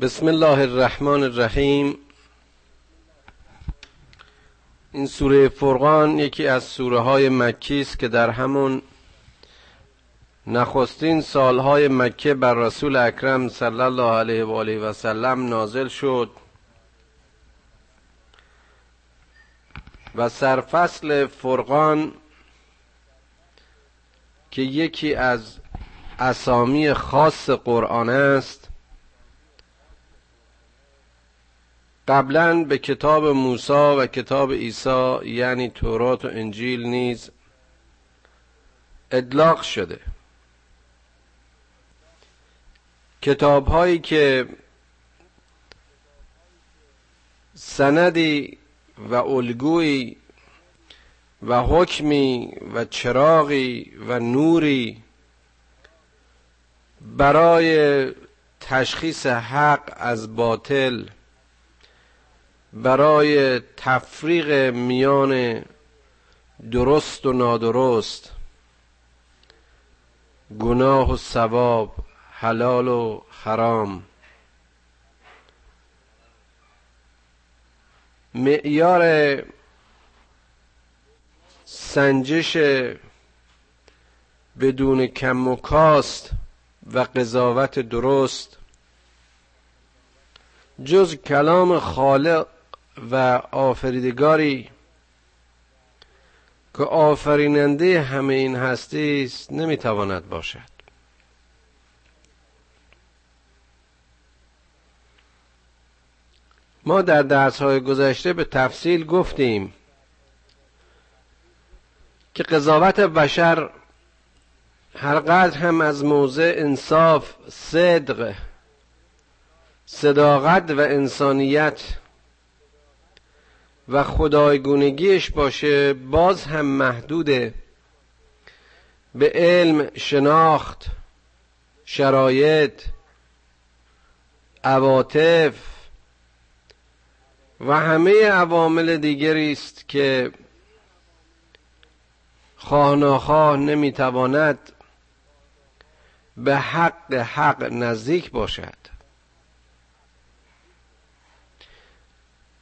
بسم الله الرحمن الرحیم. این سوره فرقان یکی از سوره های مکی است که در همون نخستین سالهای مکه بر رسول اکرم صلی الله علیه و آله و سلم نازل شد. و سرفصل فرقان که یکی از اسامی خاص قرآن است. قبلا به کتاب موسی و کتاب عیسی یعنی تورات و انجیل نیز ادلاق شده. کتاب هایی که سندی و الگویی و حکمی و چراغی و نوری برای تشخیص حق از باطل برای تفریق میان درست و نادرست گناه و ثواب حلال و حرام. معیار سنجش بدون کم و کاست و قضاوت درست جز کلام خالق و آفریدگاری که آفریننده همه این هستی است نمی‌تواند باشد. ما در درس های گذشته به تفصیل گفتیم که قضاوت بشر هرقدر هم از موضع انصاف صدق صداقت و انسانیت و خدایگونگیش باشه باز هم محدوده. به علم شناخت شرایط عواطف و همه عوامل دیگری است که خواه ناخواه نمی‌تواند به حق حق نزدیک باشد.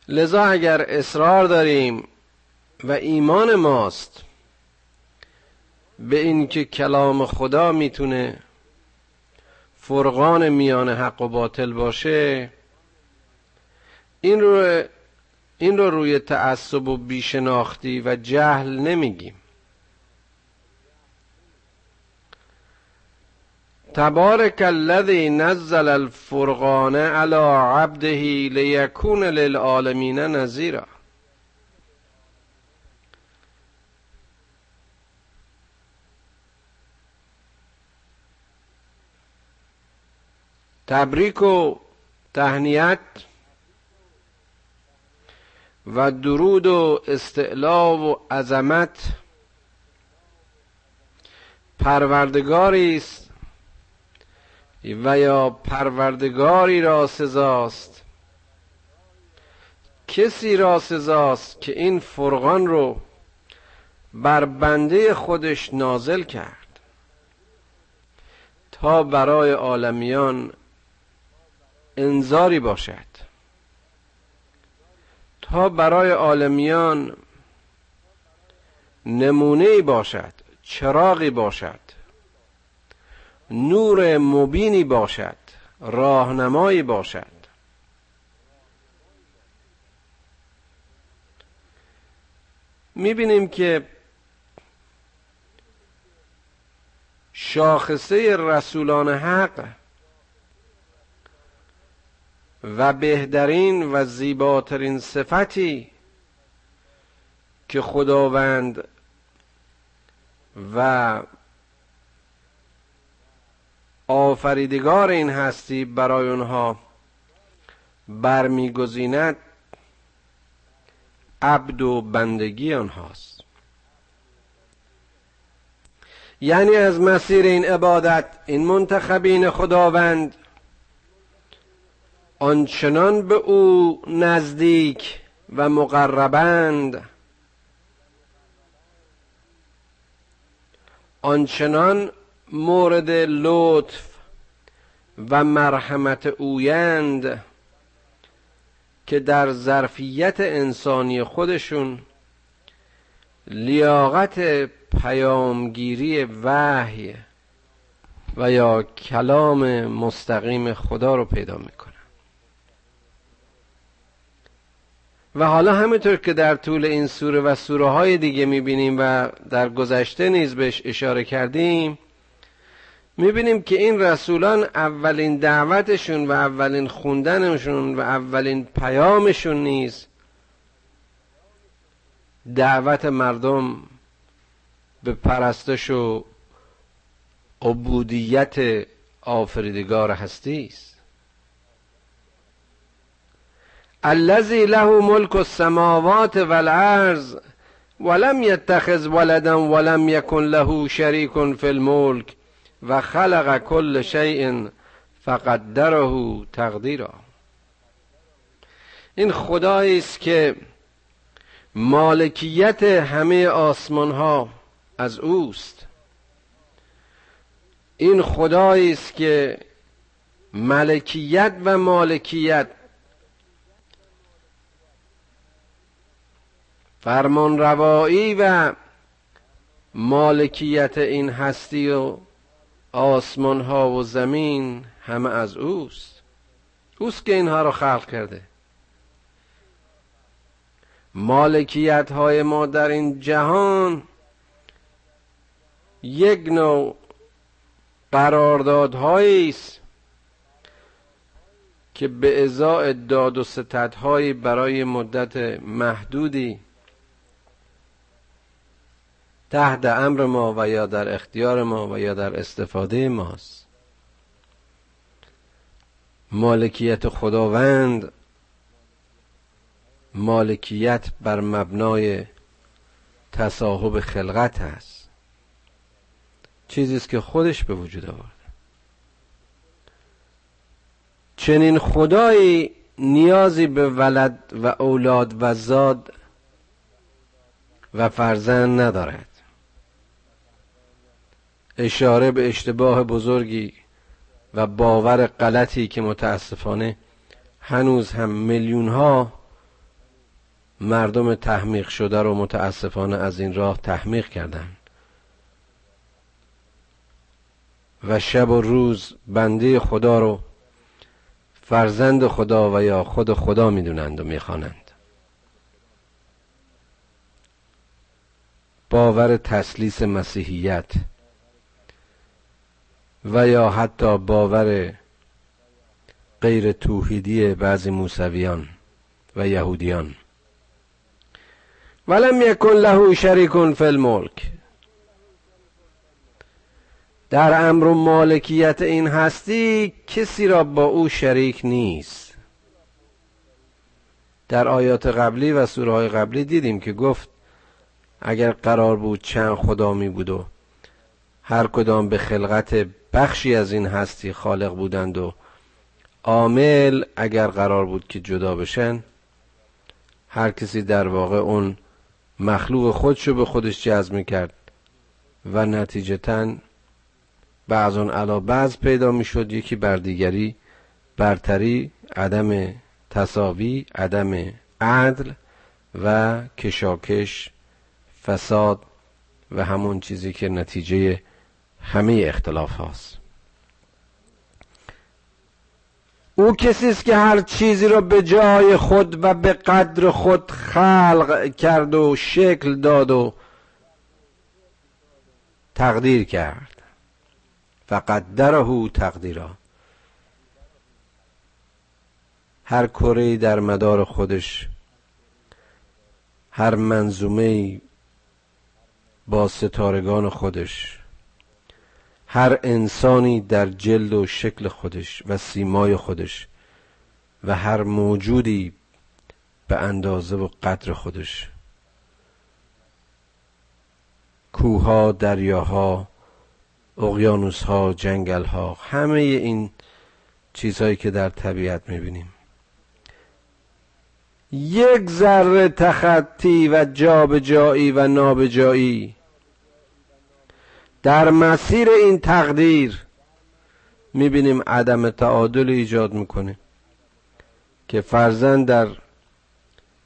لذا اگر اصرار داریم و ایمان ماست به اینکه کلام خدا می‌تونه فرقان میان حق و باطل باشه این رو این رو روی تعصب و بیشناختی و جهل نمیگیم. تبارک الذی نزل الفرقان على عبده لیکون للعالمین نذیرا. تبریک و تهنیت و درود و استعلا و عظمت پروردگاری است و یا پروردگاری را سزاست. کسی را سزاست که این فرقان رو بر بنده خودش نازل کرد تا برای عالمیان انذاری باشد. تا برای عالمیان نمونه باشد چراغی باشد. نور مبینی باشد راهنمایی باشد. می‌بینیم که شاخصه رسولان حق و بهترین و زیباترین صفتی که خداوند و آفریدگار این هستی برای اونها برمیگزیند عبد و بندگی آنهاست. یعنی از مسیر این عبادت این منتخبین خداوند آنچنان به او نزدیک و مقربند آنچنان مورد لطف و مرحمت اویند که در ظرفیت انسانی خودشون لیاقت پیامگیری وحی و یا کلام مستقیم خدا رو پیدا می‌کنن. و حالا همینطور که در طول این سوره و سوره های دیگه می‌بینیم و در گذشته نیز بهش اشاره کردیم می‌بینیم که این رسولان اولین دعوتشون و اولین خوندنشون و اولین پیامشون نیز دعوت مردم به پرستش و عبودیت آفریدگار هستی است. الذی له ملک السماوات والارض ولم یتخذ ولدا ولم یکن له شریک فی الملک. و خلق کل شیء فقدره تقدیرا. این خدایی است که مالکیت همه آسمان ها از اوست. این خدایی است که ملکیت و مالکیت فرمان روایی و مالکیت این هستی و آسمان ها و زمین همه از اوست. اوست که اینها رو خلق کرده. مالکیت های ما در این جهان یک نوع قراردادهایی است که به ازای داد و ستدهایی برای مدت محدودی تحت امر ما و یا در اختیار ما و یا در استفاده ماست. مالکیت خداوند مالکیت بر مبنای تصاحب خلقت است. چیزی است که خودش به وجود آورده. چنین خدایی نیازی به ولد و اولاد و زاد و فرزند ندارد. اشاره به اشتباه بزرگی و باور غلطی که متاسفانه هنوز هم میلیون ها مردم تحمیق شده رو متاسفانه از این راه تحمیق کردن و شب و روز بنده خدا رو فرزند خدا و یا خود خدا می‌دونند و می‌خوانند. باور تسلیس مسیحیت و یا حتی باور غیر توحیدی بعضی موسویان و یهودیان. ولم یکن له شریک فی الملک. در امر و مالکیت این هستی کسی را با او شریک نیست. در آیات قبلی و سوره های قبلی دیدیم که گفت اگر قرار بود چند خدا می بود و هر کدام به خلقت بخشی از این هستی خالق بودند و عامل اگر قرار بود که جدا بشن هر کسی در واقع اون مخلوق خودشو به خودش جذب می‌کرد و نتیجتا بعض اون علا بعض پیدا می‌شد یکی بر دیگری برتری عدم تصاوی عدم عدل و کشاکش فساد و همون چیزی که نتیجه همه اختلاف هاست. او کسی است که هر چیزی را به جای خود و به قدر خود خلق کرد و شکل داد و تقدیر کرد. و قدره تقدیرا. هر کره در مدار خودش هر منظومه با ستارگان خودش هر انسانی در جلد و شکل خودش و سیمای خودش و هر موجودی به اندازه و قدر خودش. کوها دریاها اقیانوسها جنگلها همه این چیزهایی که در طبیعت می‌بینیم. یک ذره تخطی و جابجایی و نابجایی در مسیر این تقدیر می‌بینیم عدم تعادل ایجاد می‌کنه که فرزن در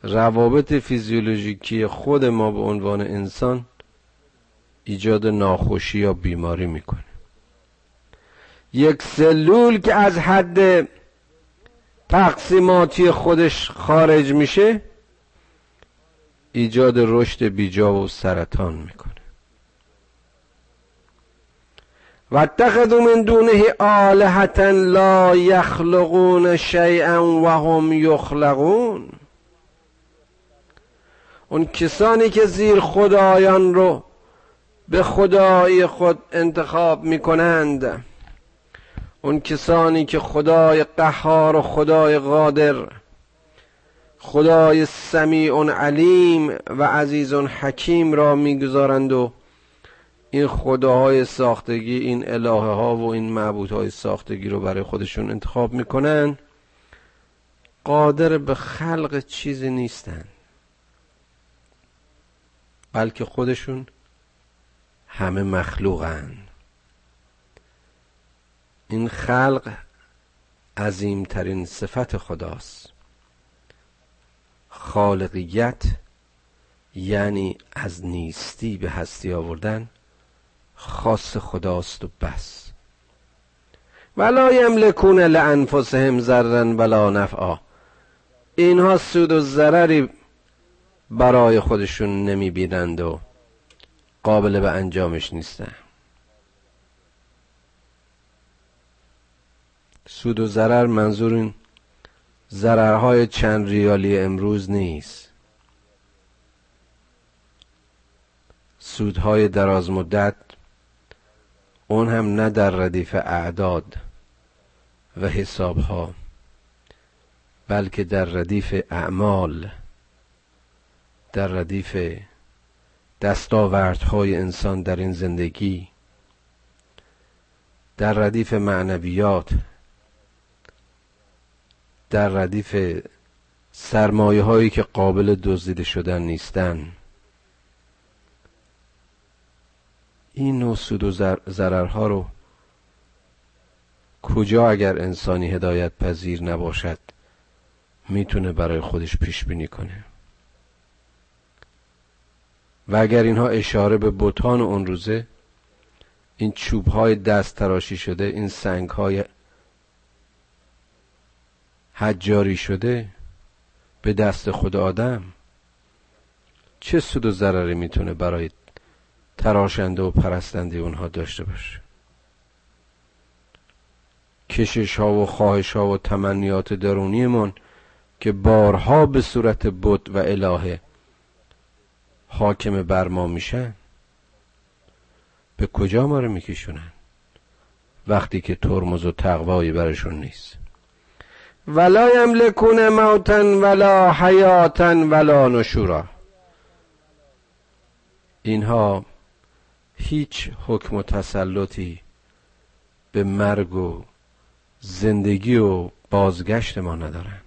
روابط فیزیولوژیکی خود ما به عنوان انسان ایجاد ناخوشی یا بیماری می‌کنه. یک سلول که از حد تقسیماتی خودش خارج میشه ایجاد رشد بیجا و سرطان می‌کنه. و اتخذوا من دونه آلهتا لا یخلقون شیئا و هم یخلقون. اون کسانی که زیر خدایان رو به خدای خود انتخاب می‌کنند اون کسانی که خدای قهار و خدای قادر خدای سمیع علیم و عزیز حکیم را می‌گذارند و این خداهای ساختگی این الهه ها و این معبودهای ساختگی رو برای خودشون انتخاب می‌کنن. قادر به خلق چیزی نیستن. بلکه خودشون همه مخلوقن. این خلق عظیمترین صفت خداست. خالقیت یعنی از نیستی به هستی آوردن خاص خداست و بس. ولا یملکون لانفسهم ضرا ولا نفعا. اینها سود و ضرری برای خودشون نمی‌بینند و قابل به انجامش نیستن. سود و ضرر منظور این ضررهای چند ریالی امروز نیست. سودهای دراز مدت اون هم نه در ردیف اعداد و حسابها بلکه در ردیف اعمال در ردیف دستاوردهای انسان در این زندگی در ردیف معنویات در ردیف سرمایه هایی که قابل دزدیده شدن نیستن. این نوع سود و ضررها رو کجا اگر انسانی هدایت پذیر نباشد می‌تونه برای خودش پیش بینی کنه. و اگر اینها اشاره به بوتان اون روزه این چوب های دست تراشی شده این سنگ های حجاری شده به دست خود آدم چه سود و ضرری می‌تونه برای تراشنده و پرستنده اونها داشته باشه. کشش ها و خواهش ها و تمنیات درونیمون که بارها به صورت بود و الهه حاکم بر ما میشن به کجا ما رو میکشونن؟ وقتی که ترمز و تقوایی برشون نیست. ولا یملکون موتا ولا حیاتا ولا نشورا. اینها هیچ حکم و تسلطی به مرگ و زندگی و بازگشت ما ندارن.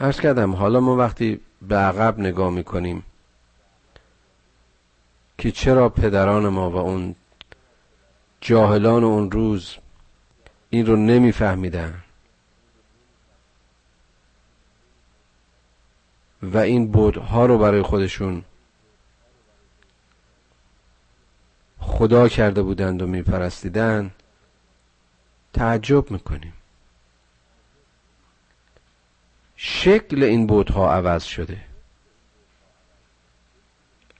ارز کردم حالا ما وقتی به عقب نگاه می‌کنیم که چرا پدران ما و اون جاهلان اون روز این رو نمیفهمیدن؟ و این بودها رو برای خودشون خدا کرده بودند و میپرستیدن تعجب می‌کنیم. شکل این بودها عوض شده.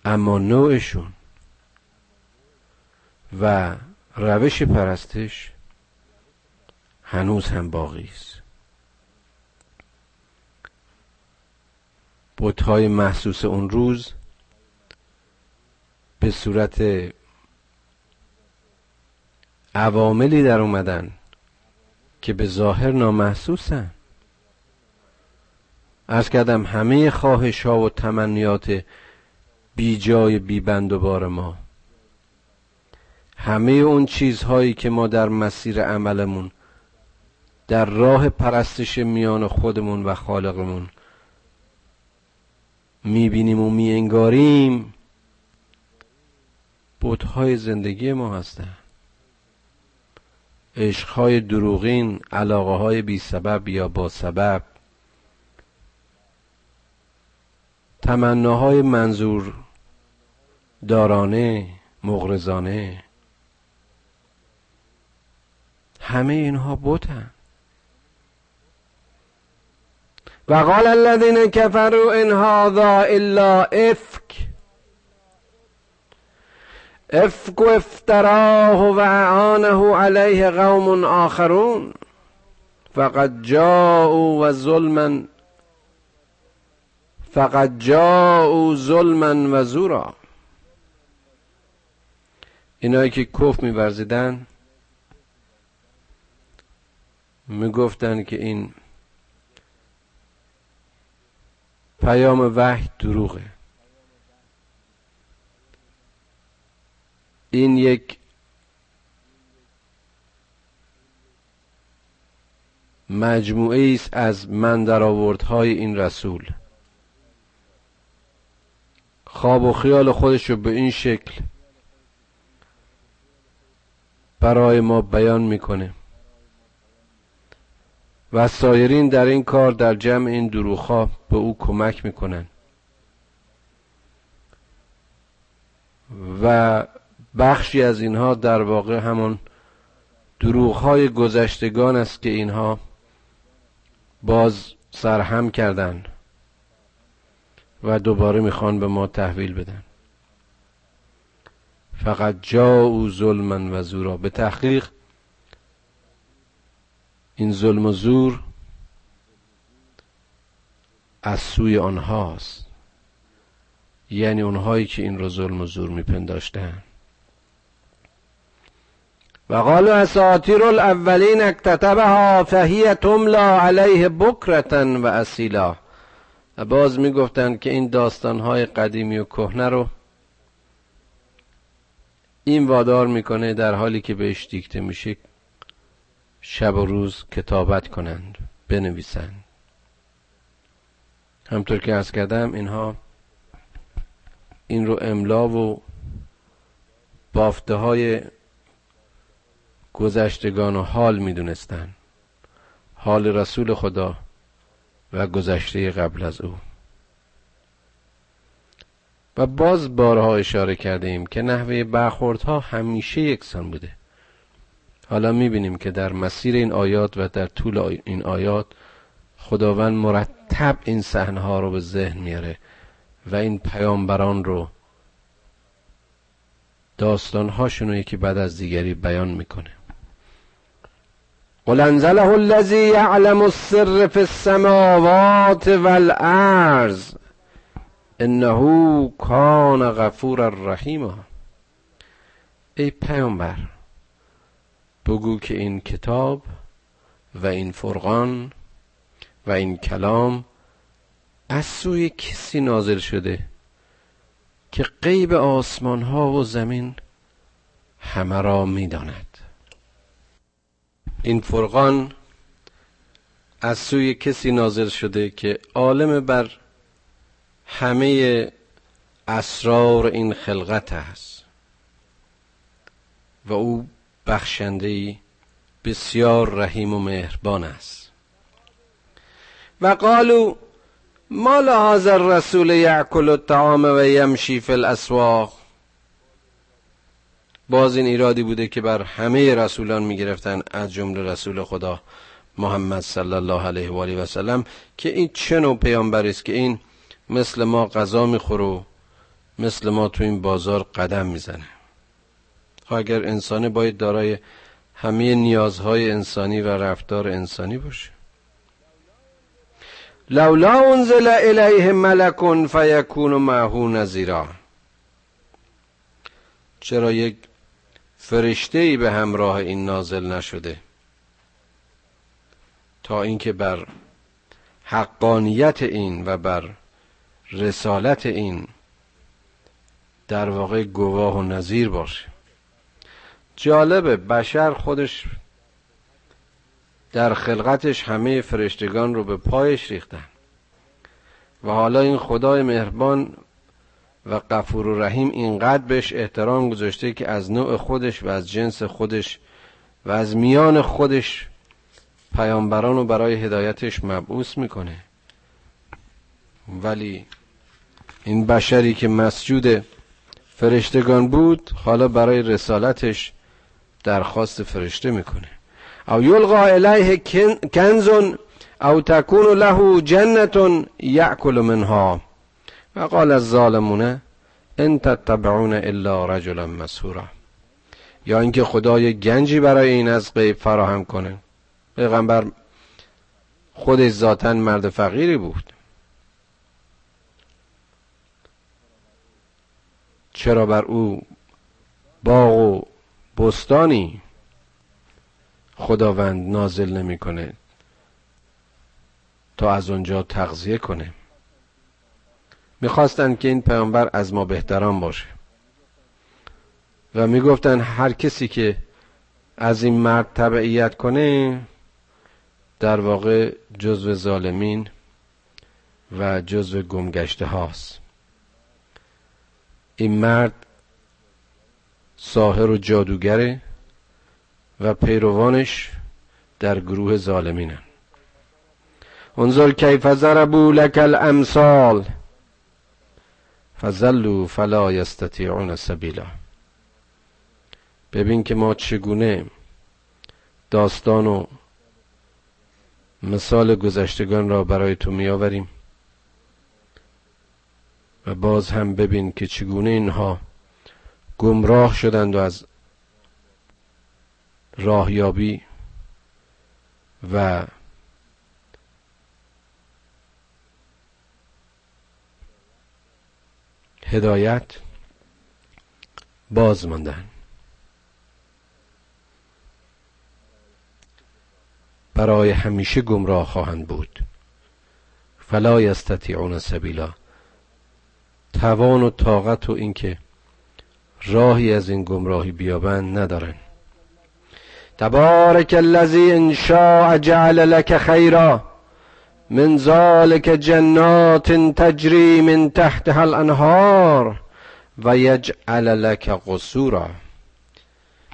اما نوعشون و روش پرستش هنوز هم باقی است. بتهای محسوس اون روز به صورت عواملی در اومدن که به ظاهر نامحسوسن. ارز کردم همه خواهش ها و تمنیات بی جای بی بند و بار ما. همه اون چیزهایی که ما در مسیر عملمون در راه پرستش میان خودمون و خالقمون می‌بینیم و میانگاریم بودهای زندگی ما هستند عشقهای دروغین علاقه های بی سبب یا با سبب تمناهای منظور دارانه مغرزانه همه اینها بوتن و قال الذين كفروا ان هذا الا افك افك افتراه و اعانه علیه قوم آخرون. فقد جاءوا و ظلما فقد جاءوا ظلما و زورا. اینایی که کف میورزیدن می‌گفتن که این پیام وحی دروغه. این یک مجموعه است از من های این رسول. خواب و خیال خودش رو به این شکل برای ما بیان می‌کنه. و سایرین در این کار در جمع این دروخا به او کمک می‌کنن. و بخشی از اینها در واقع همون دروغ گذشتگان است که اینها باز سرهم کردن و دوباره می‌خوان به ما تحویل بدن. فقط جا او ظلمن و زورا. به تحقیق این ظلم و زور از سوی آنهاست. یعنی اونهایی که این رو ظلم و زور میپنداشتن. و قالوا اساطیر الاولین اکتتبها فهی تملا علیه بکرتن و اسیلا و باز می‌گفتند که این داستانهای قدیمی و کهنه رو این وادار می‌کنه در حالی که بهش دیکته میشه شب و روز کتابت کنند بنویسند. همطور که از کردم اینها این رو املا و بافته های گذشتگان و حال می‌دونستن حال رسول خدا و گذشته قبل از او. و باز بارها اشاره کرده ایم که نحوه برخوردها همیشه یکسان بوده. حالا می‌بینیم که در مسیر این آیات و در طول این آیات خداوند مرتب این صحنه رو به ذهن میاره و این پیامبران رو داستانهاشون رو یکی بعد از دیگری بیان می‌کنه. قل انزله الذي يعلم السر في السماوات والارض انه کان غفور رحیما. ای پیامبر بگو که این کتاب و این فرقان و این کلام از سوی کسی نازل شده که غیب آسمان ها و زمین همه را می‌داند. این فرقان از سوی کسی نازل شده که عالم بر همه اسرار این خلقت است و او بخشنده بسیار رحیم و مهربان است. و قالو ما لهذا الرسول یعکل الطعام و یمشی فی الاسواق؟ باز این ایرادی بوده که بر همه رسولان می‌گرفتن از جمله رسول خدا محمد صلی الله علیه و آله و سلم که این چه نوع پیامبری است که این مثل ما غذا می‌خوره مثل ما تو این بازار قدم می‌زنه. خب اگر انسانی باید دارای همه نیازهای انسانی و رفتار انسانی باشه. لولا انزل الیه ملک فیکون معه نذیرا. چرا یک فرشته ای به همراه این نازل نشده؟ تا اینکه بر حقانیت این و بر رسالت این در واقع گواه و نظیر باشه. جالبه بشر خودش در خلقتش همه فرشتگان رو به پایش ریختن. و حالا این خدای مهربان و قفور و رحیم اینقدر بهش احترام گذاشته که از نوع خودش و از جنس خودش و از میان خودش پیامبران رو برای هدایتش مبعوث می‌کنه. ولی این بشری که مسجود فرشتگان بود حالا برای رسالتش درخواست فرشته می‌کنه. او یلقا الیه کنز او تکون له جنت یأکل منها. و قال الظالمون ان تتبعون الا رجلا مسهورا یا اینکه خدا یک گنجی برای این از غیب فراهم کنه. پیغمبر خودش ذاتا مرد فقیری بود. چرا بر او باغ و بستانی. خداوند نازل نمی‌کنه تا از اونجا تغذیه کنه. می‌خواستند که این پیامبر از ما بهتران باشه. و می‌گفتن هر کسی که از این مرد تبعیت کنه در واقع جزو ظالمین و جزو گمگشته هاست این مرد ساهر و جادوگره و پیروانش در گروه ظالمینن. انظر کیف ضربوا لك الامثال فظلوا فلا یستطیعون سبیلا. ببین که ما چگونه داستان و مثال گذشتگان را برای تو میآوریم و باز هم ببین که چگونه اینها گمراه شدند و از راهیابی و هدایت باز ماندن برای همیشه گمراه خواهند بود. فلا یستطیعون سبیلا. توان و طاقت و اینکه راهی از این گمراهی بیابند ندارن تبارک الذی ان شاء جعل لك خیرا من ذلك جنات تجری من تحتها الانهار و یجعل لك قصورا.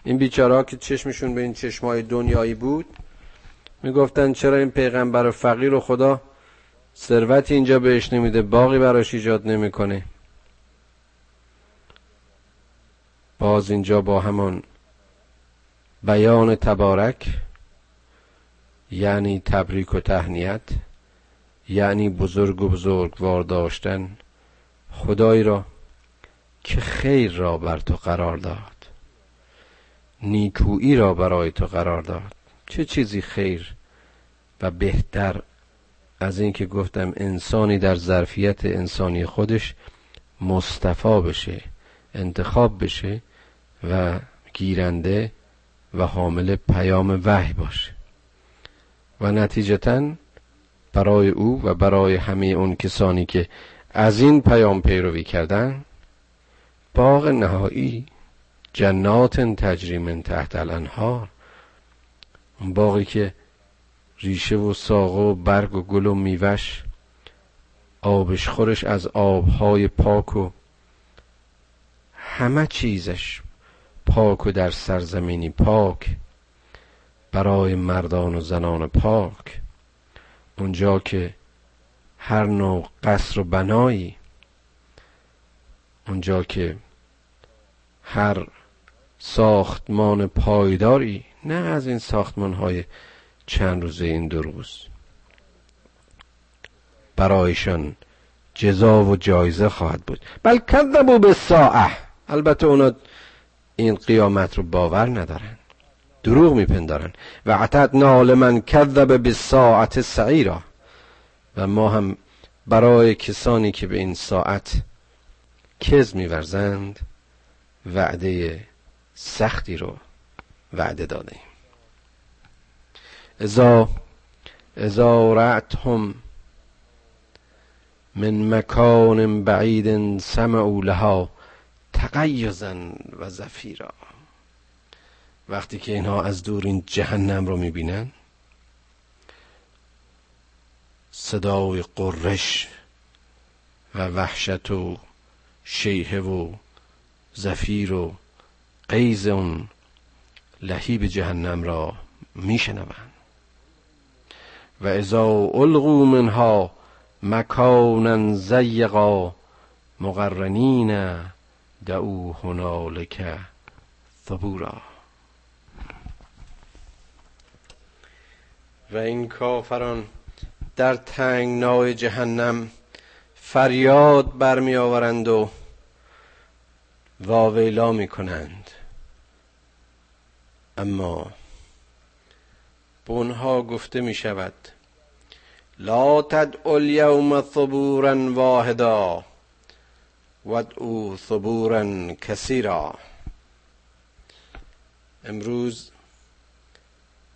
این بیچارا که چشمشون به این چشمای دنیایی بود می‌گفتن چرا این پیغمبر فقیر و خدا ثروت اینجا بهش نمیده باقی براش ایجاد نمی‌کنه. باز اینجا با همان بیان تبارک یعنی تبریک و تهنیت یعنی بزرگ و بزرگوار داشتن خدایی را که خیر را بر تو قرار داد نیکویی را برای تو قرار داد. چه چیزی خیر و بهتر از اینکه گفتم انسانی در ظرفیت انسانی خودش مصطفا بشه. انتخاب بشه و گیرنده و حامل پیام وحی باشه. و نتیجتا برای او و برای همه اون کسانی که از این پیام پیروی کردن باغ نهایی جنات تجری من تحت الانهار اون باقی که ریشه و ساقه و برگ و گل و میوش آبش خورش از آبهای پاک و همه چیزش پاک و در سرزمینی پاک برای مردان و زنان پاک. اونجا که هر نوع قصر و بنایی اونجا که هر ساختمان پایداری نه از این ساختمان های چند روزه این دو روز. برایشان جزا و جایزه خواهد بود. بل کذبوا به ساعه البته اونا این قیامت رو باور ندارن. دروغ میپندارن. و عتدنا لمن کذب به ساعت سعیرا. و ما هم برای کسانی که به این ساعت کز میورزند وعده سختی رو وعده دادیم ازا ازا رعتهم من مکان بعید سمعوا لها تقیزا و زفیرا. وقتی که اینها از دور این جهنم رو می‌بینن صدای قرش و وحشت و شیهه و زفیر و قیز اون لحیب جهنم را میشنوند و اذا القوا منها مکانا زیقا مقرنین دعو هنالک ثبورا. و این کافران در تنگنای جهنم فریاد برمی آورند و واویلا می کنند اما به گفته می شود لا تدعوا اليوم ثبورا واحدا. ودعو ثبورا کثیرا امروز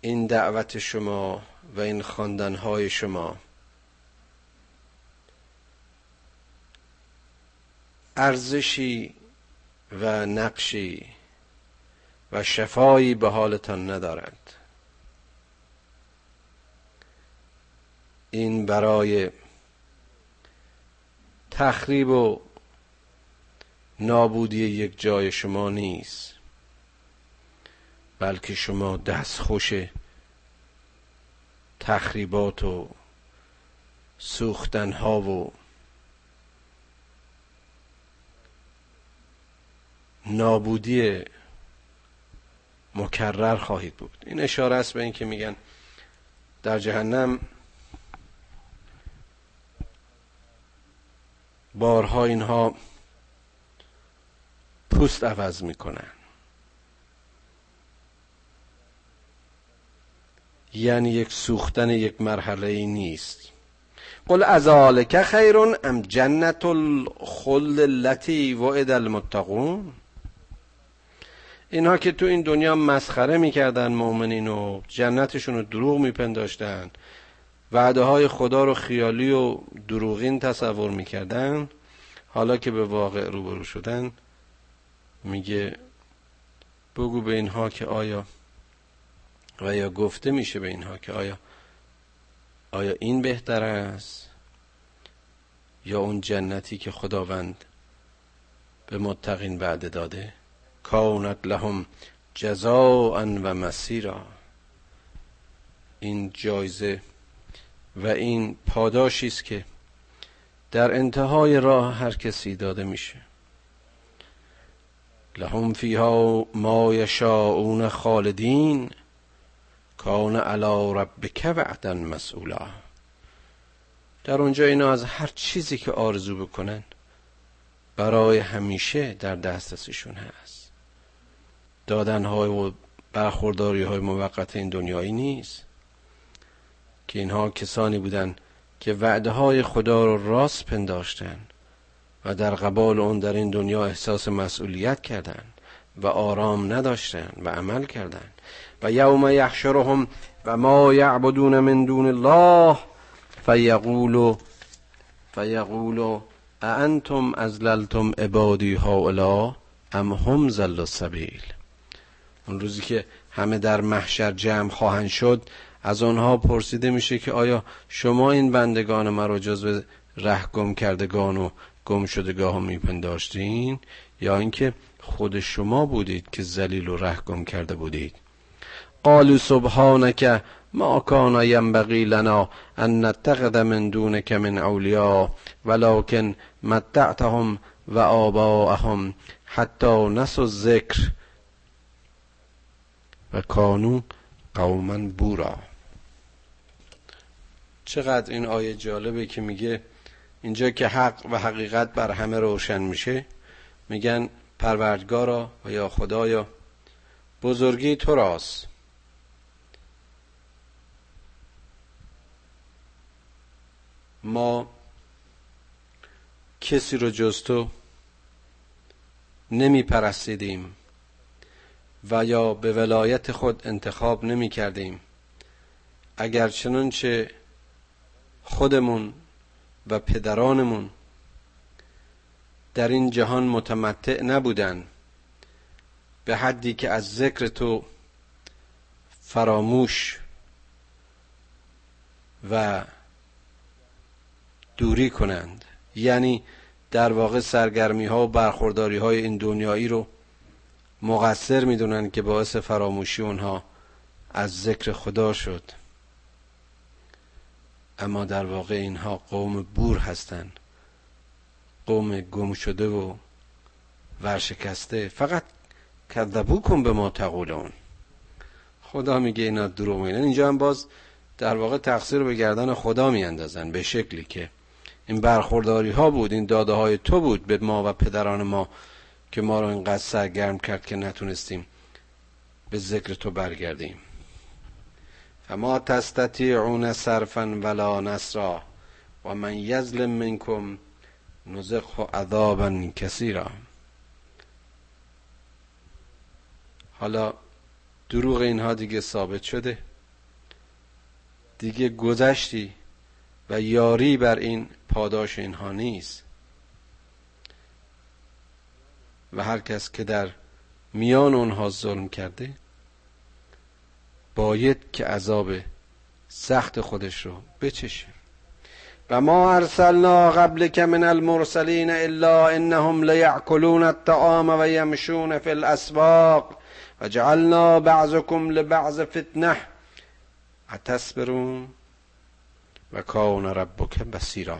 این دعوت شما و این خواندنهای شما. ارزشی و نقشی و شفایی به حالتان ندارد. این برای تخریب و نابودی یک جای شما نیست. بلکه شما دستخوش تخریبات و سوختن ها و نابودی مکرر خواهید بود. این اشاره است به اینکه میگن در جهنم بارها اینها پوست عوض می‌کنن. یعنی یک سوختن یک مرحله ای نیست. قل ازالک خیر ام جنت الخلد التي وعد المتقون. اینها که تو این دنیا مسخره می‌کردن مؤمنین و جنتشون رو دروغ میپنداشتن. وعده های خدا رو خیالی و دروغین تصور می‌کردن. حالا که به واقع روبرو شدن میگه بگو به اینها که آیا و یا گفته میشه به اینها که آیا آیا این بهتر است یا اون جنتی که خداوند به متقین وعده داده؟ کانت لهم جزاء و مسیرا. این جایزه و این پاداشی است که در انتهای راه هر کسی داده میشه. لهم فیها ما یشاءون خالدین کان علی ربک وعدا مسئولا. در اونجا اینا از هر چیزی که آرزو بکنن برای همیشه در دسترسشون هست. دادن های و برخورداری های موقت این دنیایی نیست که اینها کسانی بودن که وعده های خدا رو راست پنداشتن. و در قبال اون در این دنیا احساس مسئولیت کردند و آرام نداشتن و عمل کردند و یوم یحشرهم و ما یعبدون من دون الله فیقول فیقول انتم ازللتم عبادی هؤلاء ام هم زل السبیل? اون روزی که همه در محشر جمع خواهند شد از آنها پرسیده میشه که آیا شما این بندگان مرا جزو ره گم کردگان و گم شدگاه میپنداشتین؟ یا اینکه خود شما بودید که زلیل و ره گم کرده بودید؟ قالوا سبحانك ما كان ينبغي لنا ان نتخذ من دونك من اولياء ولكن متعتهم وآباءهم حتى نسوا الذكر و کانو قوما بورا. چقدر این آیه جالبه که میگه اینجا که حق و حقیقت بر همه روشن میشه میگن پروردگارا و یا خدایا بزرگی تو راست. ما کسی رو جز تو نمی پرستیدیم و یا به ولایت خود انتخاب نمی کردیم اگر چنانچه خودمون و پدرانمون در این جهان متمتع نبودن. به حدی که از ذکر تو فراموش و دوری کنند. یعنی در واقع سرگرمی ها و برخورداری های این دنیایی رو مقصر می‌دونن که باعث فراموشی اونها از ذکر خدا شد. اما در واقع اینها قوم بور هستند. قوم گم شده و ورشکسته. فقط کذبو کن به ما تقولون. خدا میگه اینا دروغ میگن. اینجا هم باز در واقع تقصیر به گردن خدا میاندازن به شکلی که این برخورداری ها بود این داده های تو بود به ما و پدران ما که ما رو اینقدر سرگرم کرد که نتونستیم به ذکر تو برگردیم. فما تستطیعون صرفا ولا نصرا و من یظلم منکم نزقه عذابا کثیرا حالا دروغ اینها دیگه ثابت شده. دیگه گذشتی و یاری بر این پاداش اینها نیست. و هر کس که در میان اونها ظلم کرده باید که عذاب سخت خودش رو بچشه و ما ارسلنا قبلك من المرسلین الا انهم لیعکلون الطعام و یمشون فی الاسواق و جعلنا بعضكم لبعض فتنه. اتصبرون؟ و کان ربک بسیرا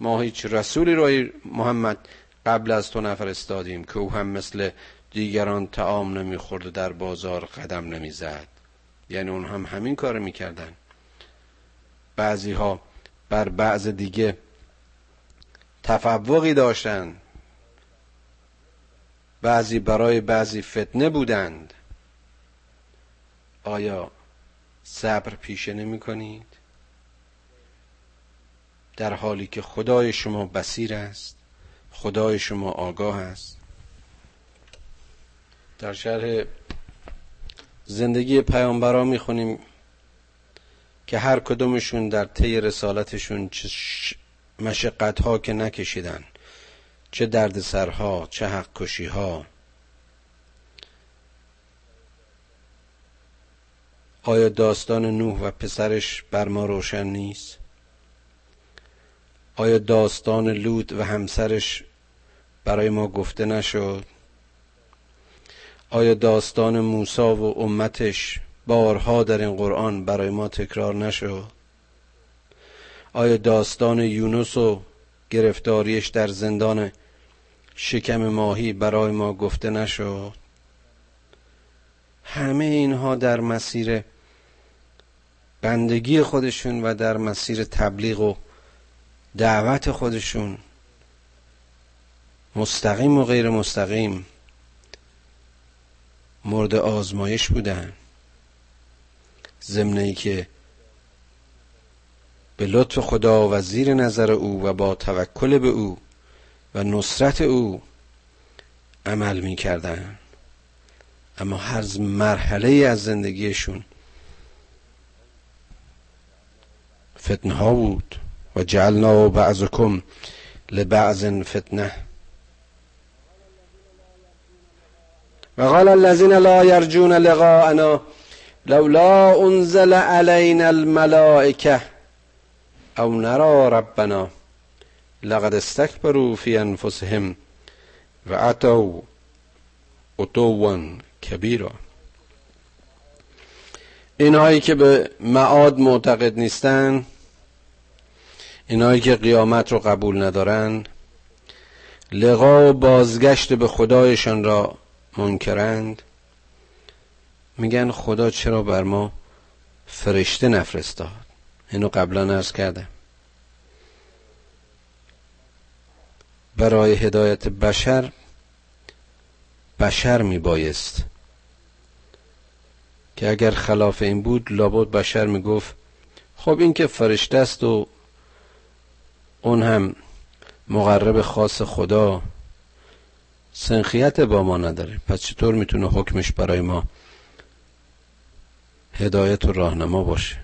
ما هیچ رسولی رو محمد قبل از تو نفرستادیم که او هم مثل دیگران تعام نمی‌خورد و در بازار قدم نمی‌زد. یعنی اون هم همین کار می‌کردن. بعضی ها بر بعض دیگه تفوقی داشتند بعضی برای بعضی فتنه بودند. آیا صبر پیشه نمی کنید؟ در حالی که خدای شما بسیر است خدای شما آگاه است. در شرح زندگی پیامبران می‌خونیم که هر کدومشون در طی رسالتشون چه مشقت ها که نکشیدن چه درد سرها چه حق کشی ها آیا داستان نوح و پسرش بر ما روشن نیست؟ آیا داستان لوط و همسرش برای ما گفته نشد؟ آیا داستان موسی و امتش بارها در این قرآن برای ما تکرار نشد؟ آیا داستان یونس و گرفتاریش در زندان شکم ماهی برای ما گفته نشد؟ همه اینها در مسیر بندگی خودشون و در مسیر تبلیغ و دعوت خودشون. مستقیم و غیر مستقیم. مورد آزمایش بودن. ضمن که به لطف خدا و زیر نظر او و با توکل به او و نصرت او عمل می کردن. اما هر مرحله از زندگیشون فتنه ها بود. و جعلنا بعضکم لبعض فتنه. و قال الذين لا يرجون لقاءنا لولا انزل علينا الملائكه او نرى ربنا لقد استكبروا في انفسهم و اتوا اتوا کبیرا اینهایی که به معاد معتقد نیستن اینهایی که قیامت رو قبول ندارن لقا و بازگشت به خدایشان را منکرند؟ میگن خدا چرا بر ما فرشته نفرستاد؟ اینو قبلا نرز کردم. برای هدایت بشر بشر میبایست. که اگر خلاف این بود لابد بشر می‌گفت خب این که فرشته است و اون هم مقرب خاص خدا سنخیت با ما نداره. پس چطور می‌تونه حکمش برای ما هدایت و راهنما باشه؟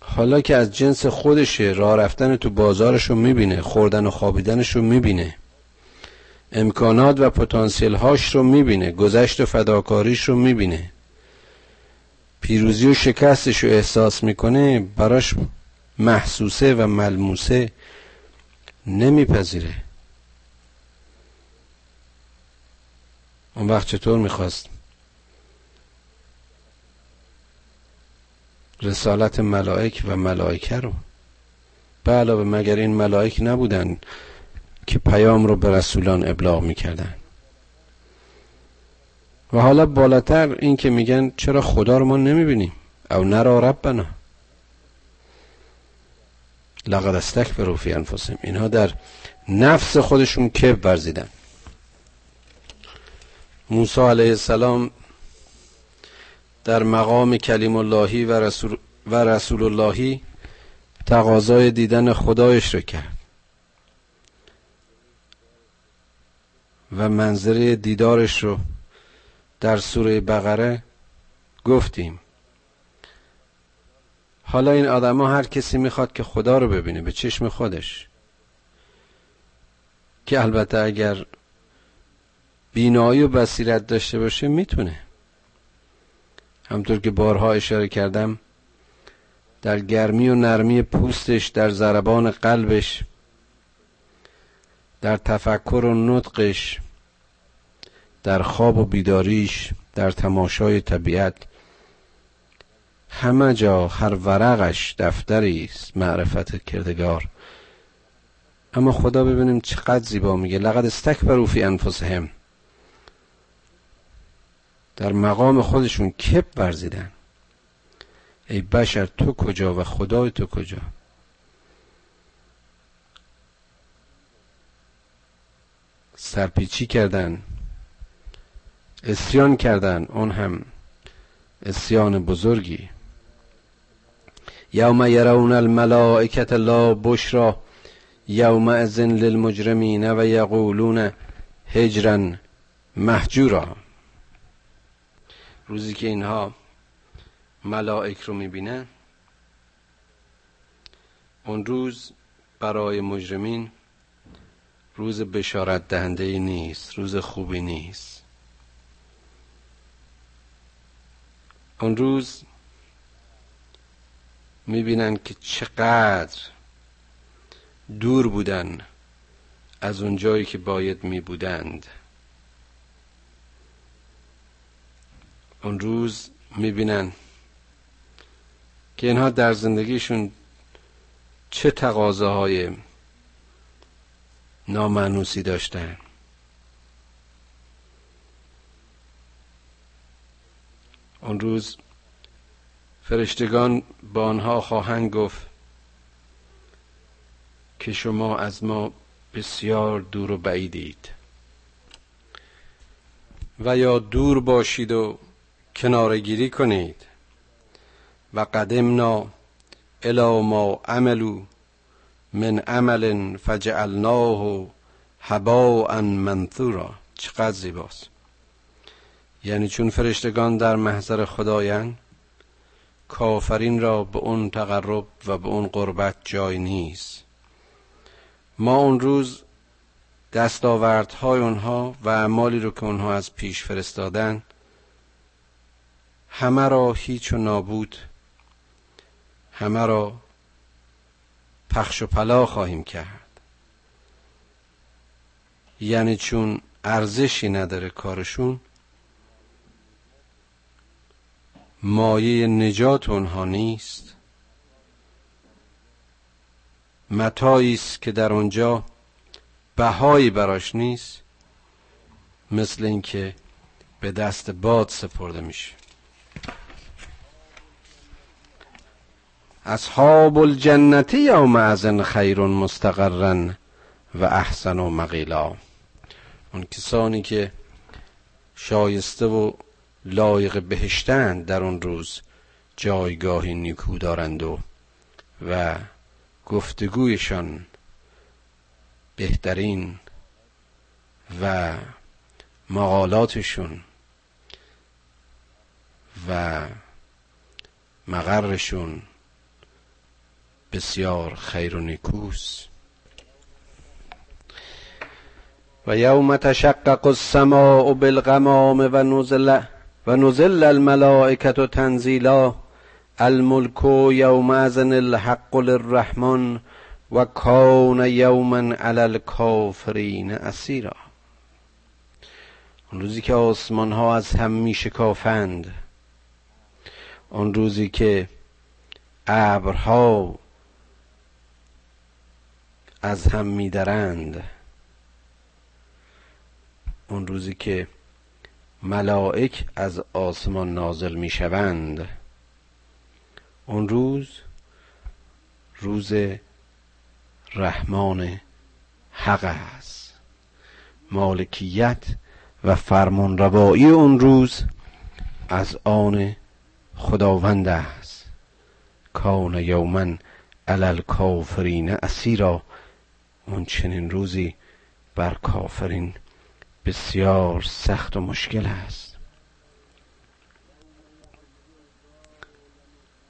حالا که از جنس خودشه راه رفتن تو بازارش رو می‌بینه خوردن و خوابیدنش رو می‌بینه. امکانات و پتانسیل هاش رو می‌بینه گذشت و فداکاریش رو می‌بینه. پیروزی و شکستش رو احساس می‌کنه براش محسوسه و ملموسه نمیپذیره. اون وقت چطور می‌خواست؟ رسالت ملائک و ملائکه رو. به علاوه مگر این ملائک نبودن که پیام رو به رسولان ابلاغ می‌کردن؟ و حالا بالاتر این که میگن چرا خدا رو ما نمی‌بینیم؟ او نرا ربنا. لقد استکبروا فی انفسهم. اینها در نفس خودشون کب ورزیدن. موسی علیه السلام در مقام کلیم اللهی و رسول, و رسول اللهی تقاضای دیدن خدایش رو کرد و منظره دیدارش رو در سوره بقره گفتیم. حالا این آدما هر کسی می‌خواد که خدا رو ببینه به چشم خودش که البته اگر بینایی و بصیرت داشته باشه می‌تونه. همطور که بارها اشاره کردم در گرمی و نرمی پوستش در ضربان قلبش در تفکر و نطقش در خواب و بیداریش در تماشای طبیعت همه جا هر ورقش دفتری است معرفت کردگار. اما خدا ببینیم چقدر زیبا میگه. لقد استکبروا فی انفسهم. در مقام خودشون کپ ورزیدن. ای بشر تو کجا و خدای تو کجا؟ سرپیچی کردن اسیان کردن اون هم اسیان بزرگی. یوم یرون الملائکت لا بشرا یوم ازن للمجرمین و یقولون هجرا محجورا. روزی که اینها ملائک رو می‌بینن اون روز برای مجرمین روز بشارت دهنده نیست روز خوبی نیست. اون روز می‌بینن که چقدر دور بودن از اون جایی که باید میبودند. اون روز می‌بینن که اینها در زندگیشون چه تقاضاهای نامعنوسی داشتن. اون روز فرشتگان با آنها خواهند گفت که شما از ما بسیار دور و بعیدید و یا دور باشید و کنارگیری کنید. و قدمنا الى ما عملو من عمل فجعلناه هباء منثورا. چقدر زیباست. یعنی چون فرشتگان در محضر خدایند کافرین را به اون تقرب و به اون قربت جای نیست. ما اون روز دستاوردهای اونها و اعمالی رو که اونها از پیش فرستادن همه را هیچ و نابود. همه را پخش و پلا خواهیم کرد. یعنی چون ارزشی نداره کارشون مایه نجات اونها نیست. متایی است که در آنجا بهایی براش نیست مثل اینکه به دست باد سپرده میشه. اصحاب الجنتی یوم ازن خیر مستقرن و احسن و مقیلا. اون کسانی که شایسته و لایق بهشتند در اون روز جایگاهی نیکو دارند و و گفتگویشان بهترین و مقالاتشون و مقرشون بسیار خیر و نیکوست و یوم تشقق السماء بالغمام و نزل و نزل الملائکت تنزیلا الملک یوم ازن الحق للرحمن و کان یوما علی الکافرین اسیرا. اون روزی که آسمان ها از هم می شکافند اون روزی که ابرها از هم میدرند. اون روزی که ملائک از آسمان نازل می‌شوند. اون روز روز رحمان حق است. مالکیت و فرمان روایی اون روز از آن خداوند است. کان یومن علل کافرین اسیرا. اون چنین روزی بر کافرین بسیار سخت و مشکل است.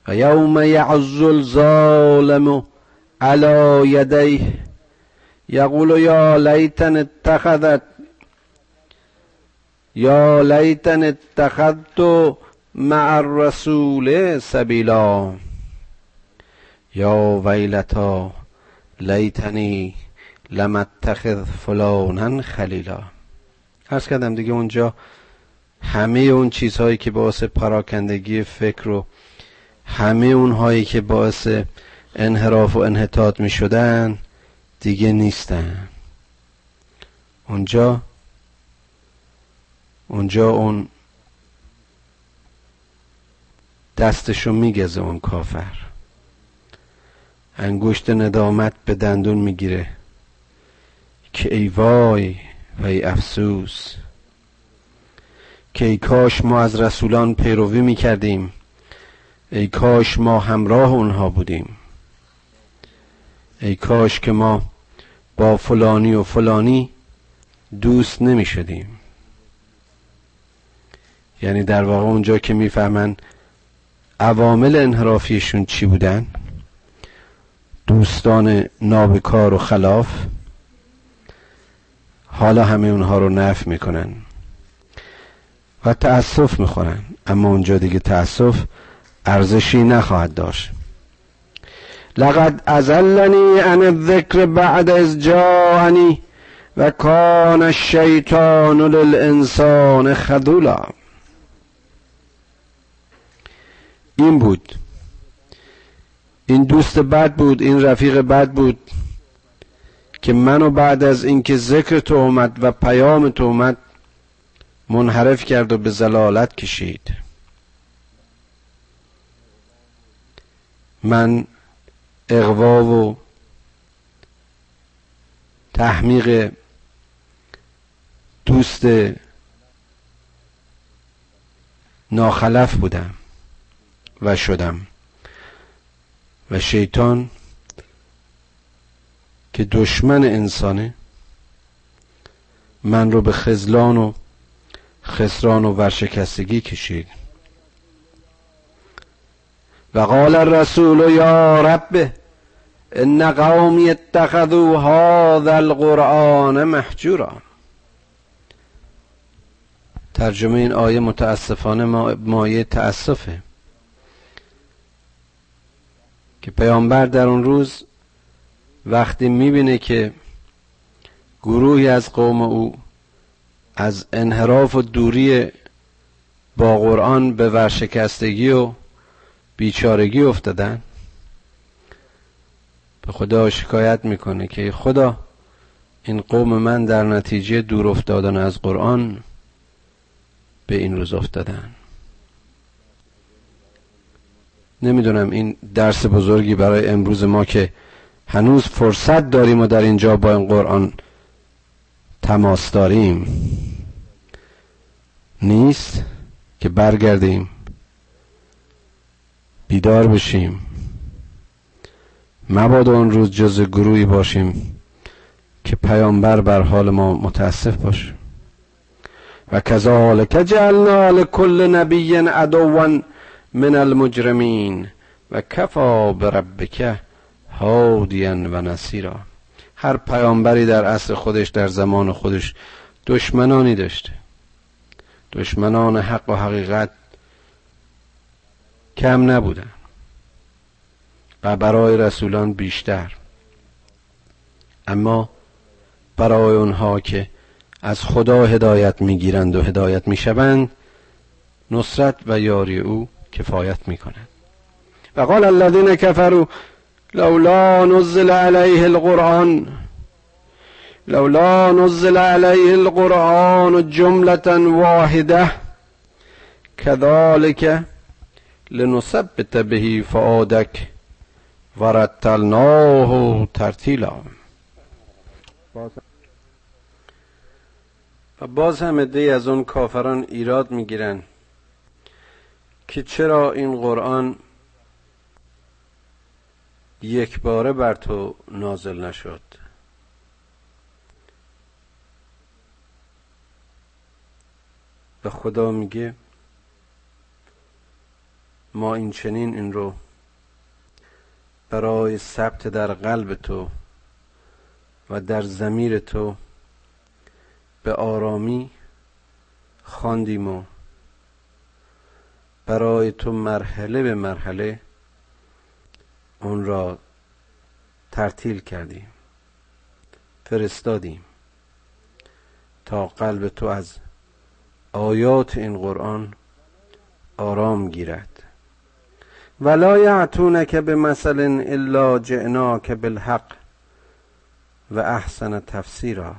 و یوم یعز الظالم علی یدیه یقول یا لیتن اتخذت یا لیتن اتخذت مع الرسول سبیلا یا ویلتا لیتنی لم اتخذ فلانا خلیلا. عرض کردم دیگه اونجا همه اون چیزهایی که باعث پراکندگی فکر و همه اونهایی که باعث انحراف و انحطاط می شدن دیگه نیستن. اونجا اونجا اون دستشو میگزه اون کافر. انگشت ندامت به دندون می‌گیره. که ای وای و ای افسوس. که ای کاش ما از رسولان پیروی می‌کردیم. ای کاش ما همراه اونها بودیم. ای کاش که ما با فلانی و فلانی دوست نمی شدیم یعنی در واقع اونجا که می‌فهمن عوامل انحرافیشون چی بودن؟ دوستان نابکار و خلاف. حالا همه اونها رو نف می‌کنن و تأسف می‌خورن. اما اونجا دیگه تأسف ارزشی نخواهد داشت. لقد ازلنی عن الذکر بعد از جاءنی و کان الشیطان للانسان خذولا. این بود. این دوست بد بود این رفیق بد بود. که منو بعد از اینکه ذکر تو اومد و پیام تو اومد منحرف کرد و به زلالت کشید. من اقوا و تحمیق دوست ناخلف بودم و شدم. و شیطان که دشمن انسانه من رو به خزلان و خسران و ورشکستگی کشید. و قال الرسول یا رب ان قومی اتخذوا هذا القرآن محجورا. ترجمه این آیه متاسفانه مایه تأسفه. که پیامبر در اون روز وقتی می‌بینه که گروهی از قوم او از انحراف و دوری با قرآن به ورشکستگی و بیچارگی افتادن به خدا شکایت می‌کنه که خدا این قوم من در نتیجه دور افتادن از قرآن به این روز افتادن. نمی‌دونم این درس بزرگی برای امروز ما که هنوز فرصت داریم و در اینجا با این قرآن تماس داریم. نیست که برگردیم. بیدار بشیم. مباد اون روز جز گروهی باشیم که پیامبر بر حال ما متاسف باشه. و کذالک جعلنا لكل نبی عدوا من المجرمین و کفا بربک. هادیا و نصیرا. هر پیامبری در عصر خودش در زمان خودش دشمنانی داشته. دشمنان حق و حقیقت کم نبودن. و برای رسولان بیشتر. اما برای اونها که از خدا هدایت می‌گیرند و هدایت می‌شوند نصرت و یاری او کفایت می‌کند و قال الذين كفروا لولا نزل عليه القرآن لولا نزل عليه القرآن جملة واحدة كذلك لنثبت به فؤادك ورتلناه ترتیلا. و باز هم ادهی از اون کافران ایراد می‌گیرن که چرا این قرآن یک باره بر تو نازل نشد. و خدا میگه ما این چنین این رو برای ثبت در قلب تو و در زمیر تو به آرامی خواندیم و برای تو مرحله به مرحله اون را ترتیل کردیم. فرستادیم. تا قلب تو از آیات این قرآن آرام گیرد. ولا یعتونک به مثل الا جئناک بالحق و احسن تفسیرا.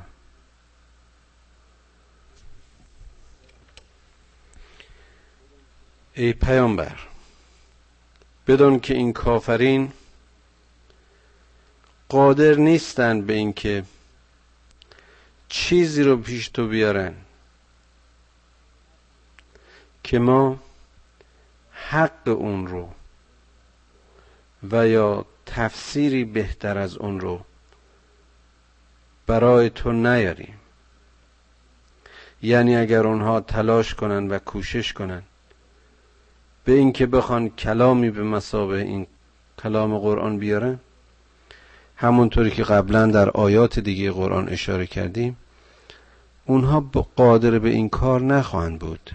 ای پیامبر بدون که این کافرین قادر نیستند به اینکه چیزی رو پیش تو بیارن که ما حق اون رو و یا تفسیری بهتر از اون رو برای تو نیاریم. یعنی اگر اونها تلاش کنن و کوشش کنن به اینکه بخوان کلامی به مسابه این کلام قرآن بیارن همونطوری که قبلا در آیات دیگه قرآن اشاره کردیم اونها قادر به این کار نخواهند بود.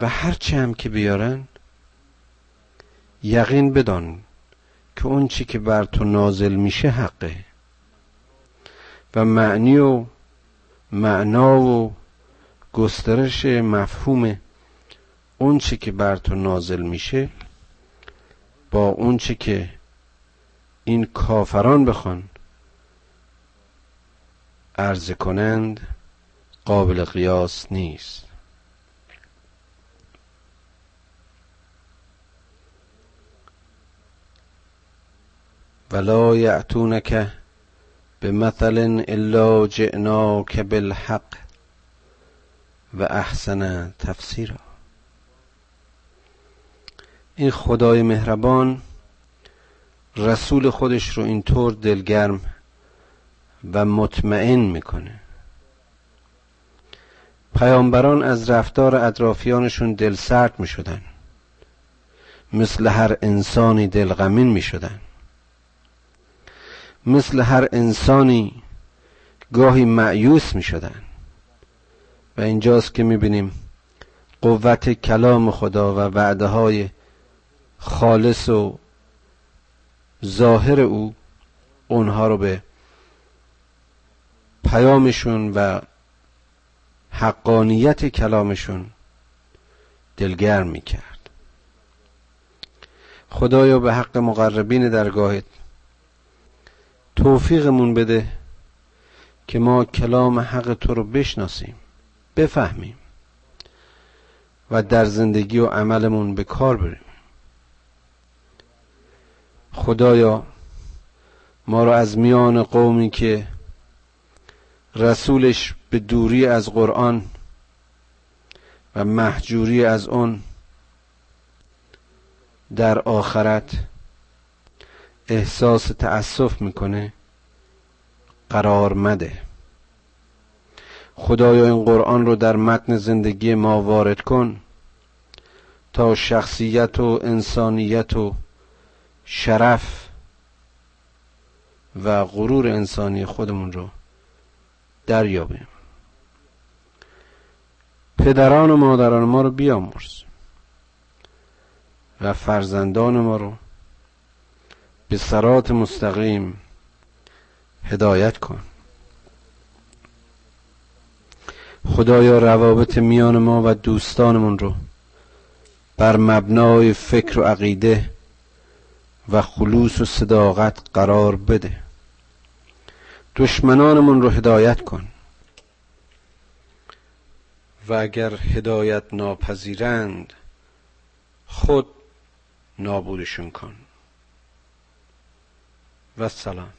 و هرچی هم که بیارن یقین بدان که اون چی که بر تو نازل میشه حقه. و معنی و معنا و گسترش مفهوم اون چی که بر تو نازل میشه با اون چی که این کافران بخوان عرضه کنند قابل قیاس نیست. ولا یعتونک بمثل الا جئناک بالحق و احسن تفسیرا. این خدای مهربان رسول خودش رو اینطور دلگرم و مطمئن می‌کنه پیامبران از رفتار اطرافیانشون دل سرد می شدن. مثل هر انسانی دلغمین می شدن. مثل هر انسانی گاهی معیوس می شدن. و اینجاست که می بینیم قوت کلام خدا و وعده های خالص و ظاهر او اونها رو به پیامشون و حقانیت کلامشون دلگرم می کرد خدایا به حق مقربین درگاهت توفیقمون بده که ما کلام حق تو رو بشناسیم بفهمیم و در زندگی و عملمون به کار بریم. خدایا ما را از میان قومی که رسولش به دوری از قرآن و محجوری از اون در آخرت احساس تأسف می‌کنه قرار مده. خدایا این قرآن رو در متن زندگی ما وارد کن تا شخصیت و انسانیت و شرف و غرور انسانی خودمون رو دریابیم. پدران و مادران ما رو بیامرز و فرزندان ما رو به سرات مستقیم هدایت کن. خدایا روابط میان ما و دوستانمون رو بر مبنای فکر و عقیده و خلوص و صداقت قرار بده. دشمنانمون رو هدایت کن. و اگر هدایت ناپذیرند خود نابودشون کن. و سلام.